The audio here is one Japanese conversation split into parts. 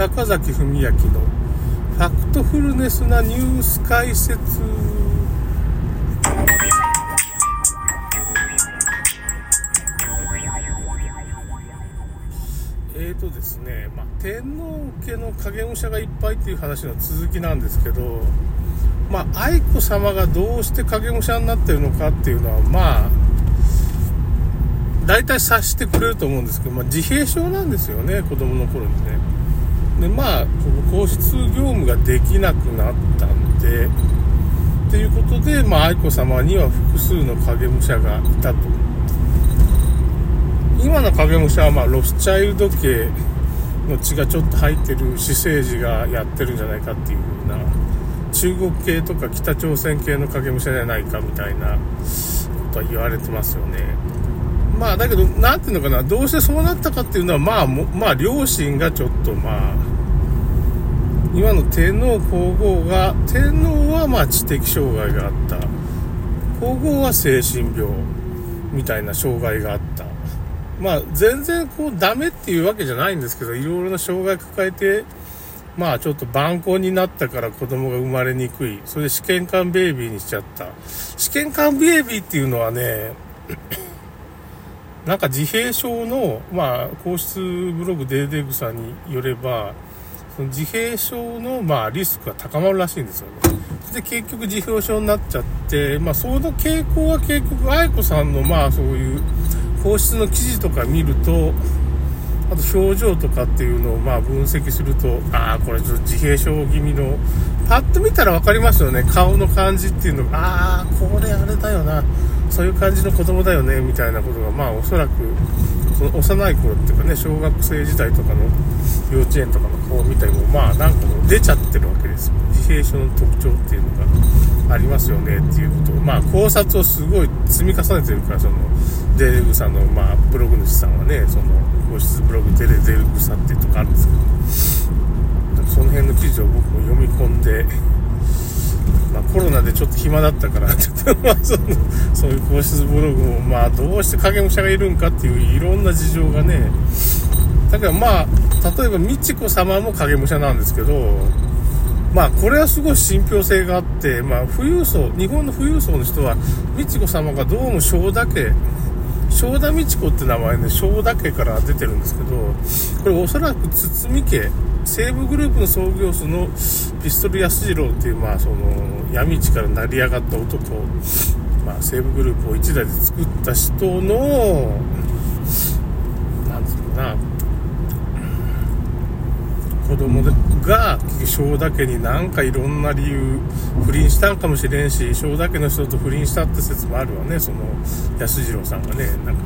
坂崎文明のファクトフルネスなニュース解説えーとですね、まあ、天皇家の影武者がいっぱいっていう話の続きなんですけど、まあ、愛子さまがどうして影武者になってるのかっていうのは、まあ、大体察してくれると思うんですけど、まあ、自閉症なんですよね、子供の頃にね。で、まあ、皇室業務ができなくなったんで、ということで、まあ、愛子さまには複数の影武者がいたと。今の影武者は、まあ、ロスチャイルド家の血がちょっと入ってる私生児がやってるんじゃないかっていう風な、中国系とか北朝鮮系の影武者じゃないかみたいなことは言われてますよね。まあ、だけど、なんていうのかな、どうしてそうなったかっていうのは、まあ、まあ、両親がちょっと、まあ、今の天皇皇后が、天皇はまあ知的障害があった。皇后は精神病みたいな障害があった。まあ、全然こう、ダメっていうわけじゃないんですけど、いろいろな障害抱えて、まあちょっと晩婚になったから子供が生まれにくい。それで試験管ベイビーにしちゃった。試験管ベイビーっていうのはね、なんか自閉症の、まあ、皇室ブログデーデーグさんによれば、その自閉症の、まあ、リスクが高まるらしいんですよね。で、結局自閉症になっちゃって、まあ、その傾向は結局、愛子さんの、まあ、そういう皇室の記事とか見ると、あと表情とかっていうのをまあ分析すると、ああ、これちょっと自閉症気味の、パッと見たら分かりますよね。顔の感じっていうのが、ああ、これあれだよな。そういう感じの子供だよね、みたいなことが、まあおそらく、その幼い頃っていうかね、小学生時代とかの幼稚園とかの顔を見たりも、まあなんかもう出ちゃってるわけですよ。自閉症の特徴っていうのがありますよねっていうことを、まあ考察をすごい積み重ねてるから、その、デレグさんの、まあ、ブログ主さんはね、その、皇室ブログデレデルグさんっていうとこあるんですけど、その辺の記事を僕も読み込んで、まあ、コロナでちょっと暇だったから、まあ、そのそういう皇室ブログも、まあ、どうして影武者がいるんかっていういろんな事情がね、だからまあ、例えば美智子様も影武者なんですけど、まあ、これはすごい信憑性があって、まあ、富裕層、日本の富裕層の人は、美智子様がどうも正田家、正田美智子って名前で正田家から出てるんですけど、これおそらく堤家、西武グループの創業者のピストル安次郎っていう、まあ、その、闇市から成り上がった男、まあ、西武グループを一代で作った人の、なんつうのかな、子供が正田家になんかいろんな理由不倫したんかもしれんし正田家の人と不倫したって説もあるわね。その安次郎さんがね。なんか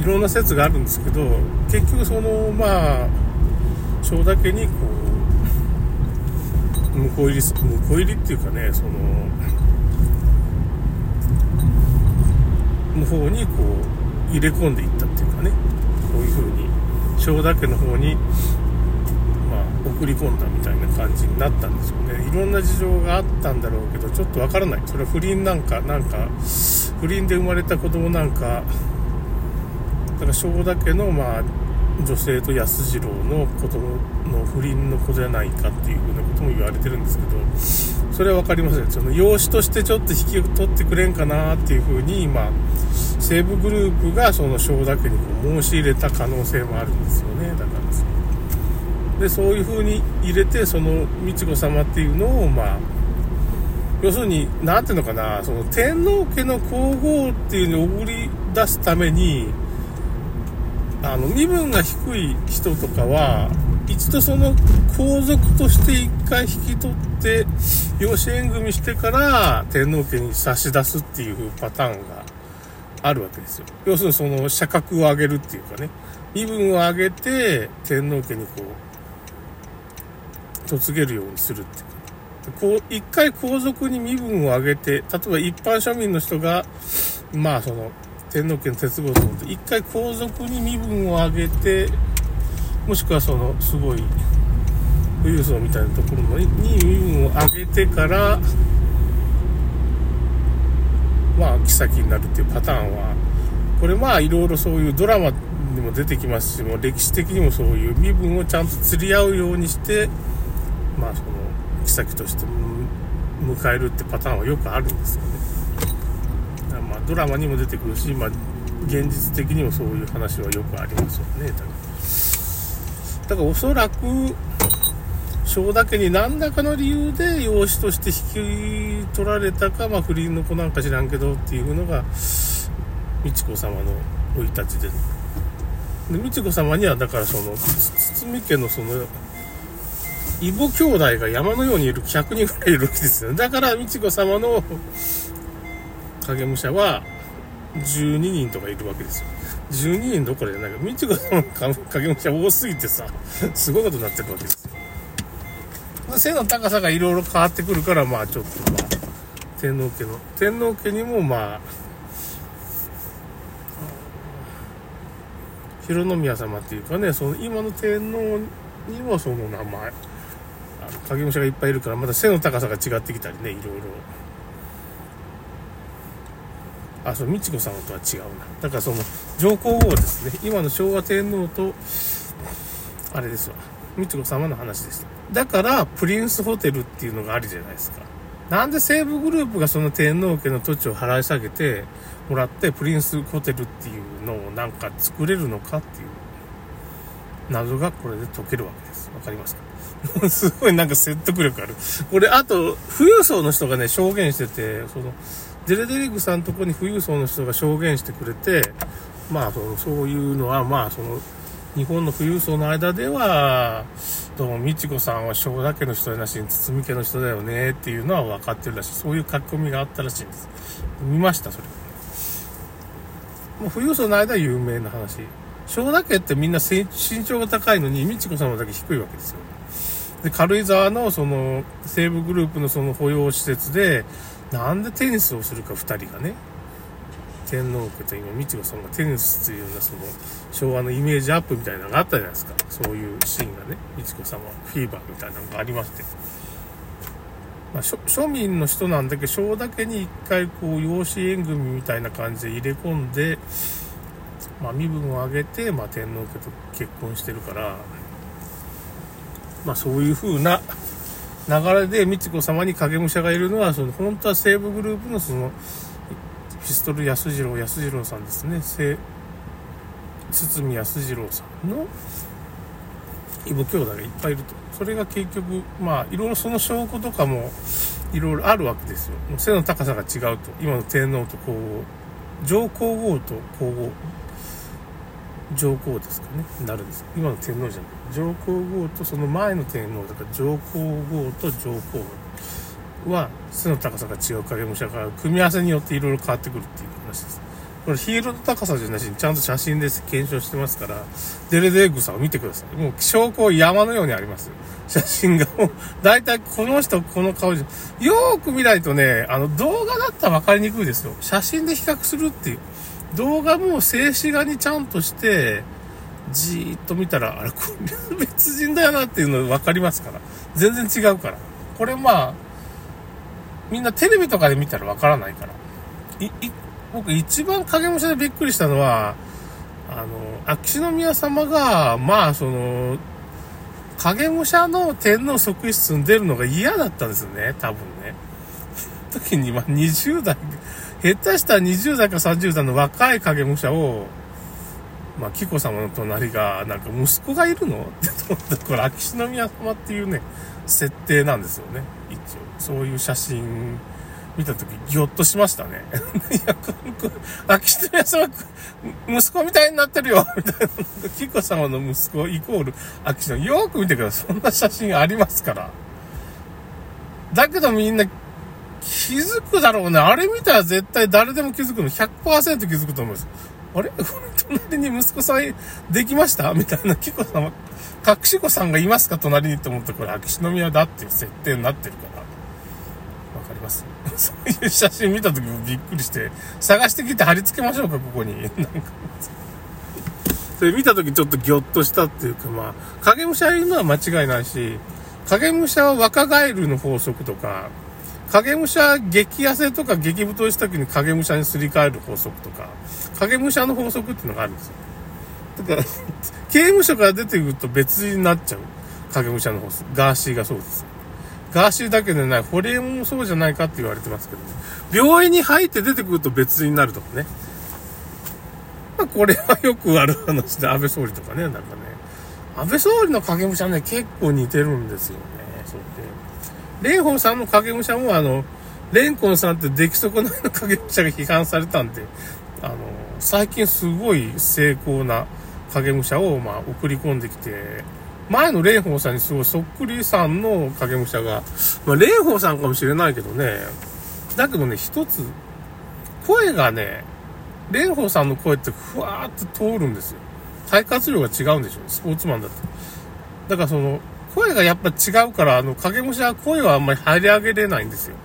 いろんな説があるんですけど結局そのまあ正田家にこう婿入り婿入りっていうかねそのの方にこう入れ込んでいったっていうかね。こういう風に正田家の方に送り込んだみたいな感じになったんですよね。いろんな事情があったんだろうけどちょっとわからない。それは不倫なんかなんか不倫で生まれた子供なんかだから正田家のまあ女性と安次郎の子供の不倫の子じゃないかっていうふうなことも言われてるんですけどそれは分かりません。その養子としてちょっと引き取ってくれんかなっていうふうに今西武グループがその正田家にこう申し入れた可能性もあるんですよね。だからでそういう風に入れてその美智子様っていうのをまあ要するに何ていうのかなその天皇家の皇后っていうのを送り出すためにあの身分が低い人とかは一度その皇族として一回引き取って養子縁組してから天皇家に差し出すっていうパターンがあるわけですよ。要するにその社格を上げるっていうかね。身分を上げて天皇家にこう嫁げるようにするってこう、一回皇族に身分を上げて、例えば一般庶民の人が、まあその、天皇家の鉄棒と思って、一回皇族に身分を上げて、もしくはその、すごい、富裕層みたいなところに身分を上げてから、まあ、妃になるっていうパターンは、これまあいろいろそういうドラマにも出てきますしもう歴史的にもそういう身分をちゃんと釣り合うようにしてまあその妃として迎えるってパターンはよくあるんですよね。まあドラマにも出てくるし、まあ、現実的にもそういう話はよくありますよね。だからおそらく正田家に何らかの理由で養子として引き取られたか、まあ、不倫の子なんか知らんけどっていうのが美智子様の生い立ちでで美智子様にはだからその堤家のその異母兄弟が山のようにいる100人ぐらいいるわけですよ。だから美智子様の影武者は12人とかいるわけですよ。12人どころじゃないけど美智子様の影武者多すぎてさすごいことになってるわけですよ。背の高さがいろいろ変わってくるからまあちょっとまあ天皇家の天皇家にもまあ広宮様っていうかねその今の天皇にもその名前。影武者がいっぱいいるからまた背の高さが違ってきたりねいろいろ。あそう美智子様とは違うな。だからその上皇后ですね今の昭和天皇とあれですわ。美智子様の話でしただからプリンスホテルっていうのがあるじゃないですか。なんで西武グループがその天皇家の土地を払い下げてもらってプリンスホテルっていうのをなんか作れるのかっていう。謎がこれで解けるわけです。わかりますか？すごいなんか説得力ある。これ、あと、富裕層の人がね、証言してて、その、デレデリグさんとこに富裕層の人が証言してくれて、まあ、その、そういうのは、まあ、その、日本の富裕層の間では、どうも、美智子さんは正田家の人やなしに堤家の人だよねっていうのは分かってるらしい。そういう書き込みがあったらしいんです。見ました、それ。もう富裕層の間は有名な話。正田家ってみんな身長が高いのに、美智子様だけ低いわけですよ。で、軽井沢のその、西武グループのその保養施設で、なんでテニスをするか2人がね、天皇家と今、美智子さんがテニスっていうようなその、昭和のイメージアップみたいなのがあったじゃないですか。そういうシーンがね、美智子様フィーバーみたいなのがありまして。まあ、庶民の人なんだけど、正田家に一回こう、養子縁組みたいな感じで入れ込んで、まあ、身分を上げて、まあ、天皇家と結婚してるから、まあ、そういう風な流れで美智子様に影武者がいるのは、その本当は西武グループのその、ピストル安次郎、安次郎さんですね。堤安次郎さんの異母兄弟がいっぱいいると。それが結局、まあ、いろいろその証拠とかも、いろいろあるわけですよ。背の高さが違うと。今の天皇と皇后、上皇后と皇后、上皇ですかね、なるんです。今の天皇じゃない。上皇后とその前の天皇だから上皇后と上皇は背の高さが違う影武者から組み合わせによっていろいろ変わってくるっていう話です。これヒールの高さじゃなしにちゃんと写真で検証してますから、デレデーグさんを見てください。もう証拠山のようにあります。写真がもう、だいたいこの人、この顔じゃ、よーく見ないとね、あの動画だったら分かりにくいですよ。写真で比較するっていう。動画も静止画にちゃんとして、じーっと見たら、あれ、これ別人だよなっていうの分かりますから。全然違うから。これまあ、みんなテレビとかで見たら分からないから。い、い、僕一番影武者でびっくりしたのは、あの、秋篠宮様が、まあ、その、影武者の天皇側室に出るのが嫌だったんですよね、多分ね。時に、まあ、20代、下手したら20代か30代の若い影武者を、まあ、紀子様の隣が、なんか息子がいるの？って思ったこれ、秋篠宮様っていうね、設定なんですよね。一応。そういう写真見たとき、ぎょっとしましたね。いや、秋篠宮様、息子みたいになってるよみたいな。紀子様の息子イコール秋篠。よく見てください。そんな写真ありますから。だけどみんな気づくだろうね。あれ見たら絶対誰でも気づくの。100%気づくと思うんです。あれ？隣に息子さんできました？みたいな、キコ様、隠し子さんがいますか？隣にって思ったら、これ秋篠宮だっていう設定になってるから。わかります？そういう写真見た時もびっくりして、探してきて貼り付けましょうか、ここに。なんか、それ見た時ちょっとギョッとしたっていうか、まあ、影武者いるのは間違いないし、影武者は若返るの法則とか、影武者激痩せとか激太した時に影武者にすり替える法則とか、影武者の法則っていうのがあるんですよ。だから、刑務所から出てくると別になっちゃう。影武者の方です。ガーシーがそうです。ガーシーだけでない、ホリエモンもそうじゃないかって言われてますけどね。病院に入って出てくると別になるとかね。まあ、これはよくある話で、安倍総理とかね、なんかね。安倍総理の影武者ね、結構似てるんですよね。蓮舫さんの影武者も、あの、レンコンさんって出来損ないの影武者が批判されたんで、あの、最近すごい成功な影武者を、まあ、送り込んできて、前の蓮舫さんにすごいそっくりさんの影武者が、まあ、蓮舫さんかもしれないけどね、だけどね、一つ、声がね、蓮舫さんの声ってふわーって通るんですよ。肺活量が違うんでしょスポーツマンだと。だからその、声がやっぱ違うから、あの、影武者は声はあんまり張り上げれないんですよ。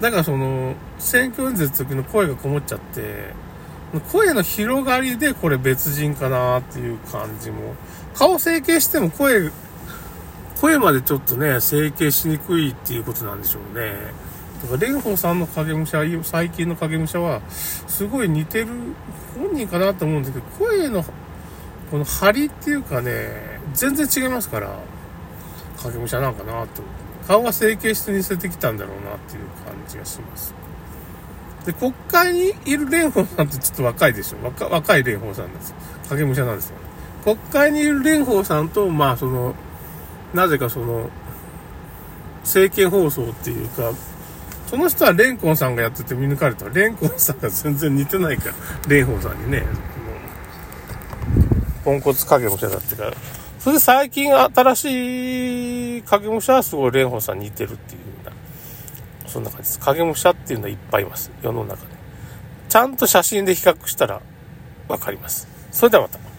だからその、選挙演説の時の声がこもっちゃって、声の広がりでこれ別人かなっていう感じも。顔整形しても声、声までちょっとね、整形しにくいっていうことなんでしょうね。だから、蓮舫さんの影武者、最近の影武者は、すごい似てる本人かなと思うんですけど、声の、この張りっていうかね、全然違いますから、影武者なんかなと思って。顔が整形して似せてきたんだろうなっていう感じがします。で、国会にいる蓮舫さんってちょっと若いでしょ若若い蓮舫さんなんです。影武者なんですよ。国会にいる蓮舫さんと、まあその、なぜかその、政見放送っていうか、その人はレンコンさんがやってて見抜かれた。レンコンさんが全然似てないから、蓮舫さんにね、ポンコツ影武者だってから。それで最近新しい影武者はすごい蓮舫さんに似てるっていうような、そんな感じです。影武者っていうのはいっぱいいます。世の中で。ちゃんと写真で比較したらわかります。それではまた。